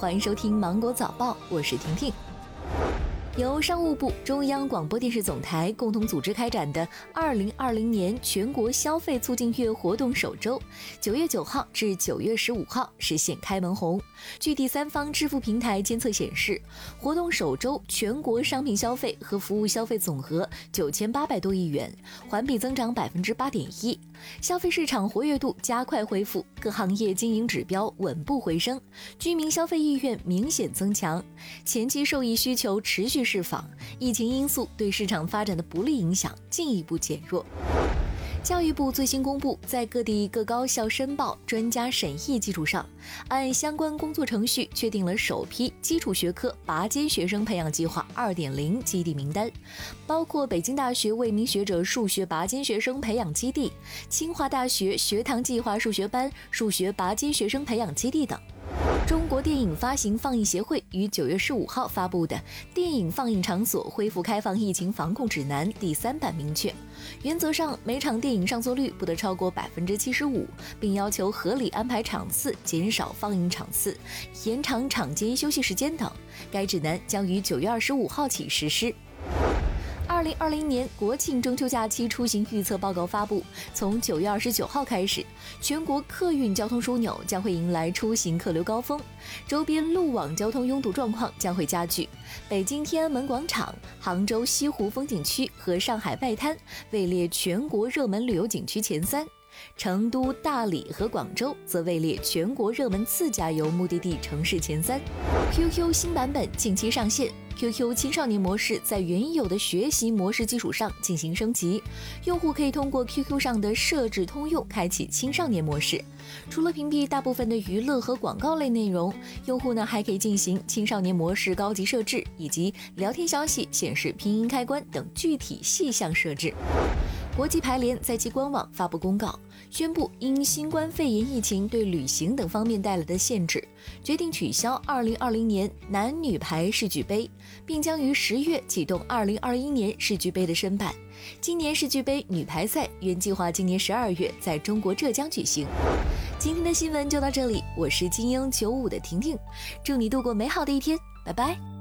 欢迎收听《芒果早报》，我是婷婷。由商务部、中央广播电视总台共同组织开展的二零二零年全国消费促进月活动首周，九月九号至九月十五号实现开门红。据第三方支付平台监测显示，活动首周全国商品消费和服务消费总额九千八百多亿元，环比增长百分之八点一。消费市场活跃度加快恢复，各行业经营指标稳步回升，居民消费意愿明显增强，前期受益需求持续释放，疫情因素对市场发展的不利影响进一步减弱。教育部最新公布，在各地各高校申报专家审议基础上，按相关工作程序确定了首批基础学科拔尖学生培养计划二点零基地名单，包括北京大学为名学者数学拔尖学生培养基地、清华大学学堂计划数学班数学拔尖学生培养基地等。中国电影发行放映协会于九月十五号发布的《电影放映场所恢复开放疫情防控指南》第三版明确，原则上每场电影上座率不得超过百分之七十五，并要求合理安排场次，减少放映场次，延长场间休息时间等。该指南将于九月二十五号起实施。二零二零年国庆中秋假期出行预测报告发布，从九月二十九号开始，全国客运交通枢纽将会迎来出行客流高峰，周边路网交通拥堵状况将会加剧。北京天安门广场、杭州西湖风景区和上海外滩位列全国热门旅游景区前三，成都、大理和广州则位列全国热门自驾游目的地城市前三。QQ 新版本近期上线。QQ 青少年模式在原有的学习模式基础上进行升级，用户可以通过 QQ 上的设置通用开启青少年模式。除了屏蔽大部分的娱乐和广告类内容，用户呢还可以进行青少年模式高级设置以及聊天消息显示拼音开关等具体细项设置。国际排联在其官网发布公告，宣布因新冠肺炎疫情对旅行等方面带来的限制，决定取消2020年男女排世俱杯，并将于十月启动2021年世俱杯的申办。今年世俱杯女排赛原计划今年十二月在中国浙江举行。今天的新闻就到这里，我是精英九五的婷婷，祝你度过美好的一天，拜拜。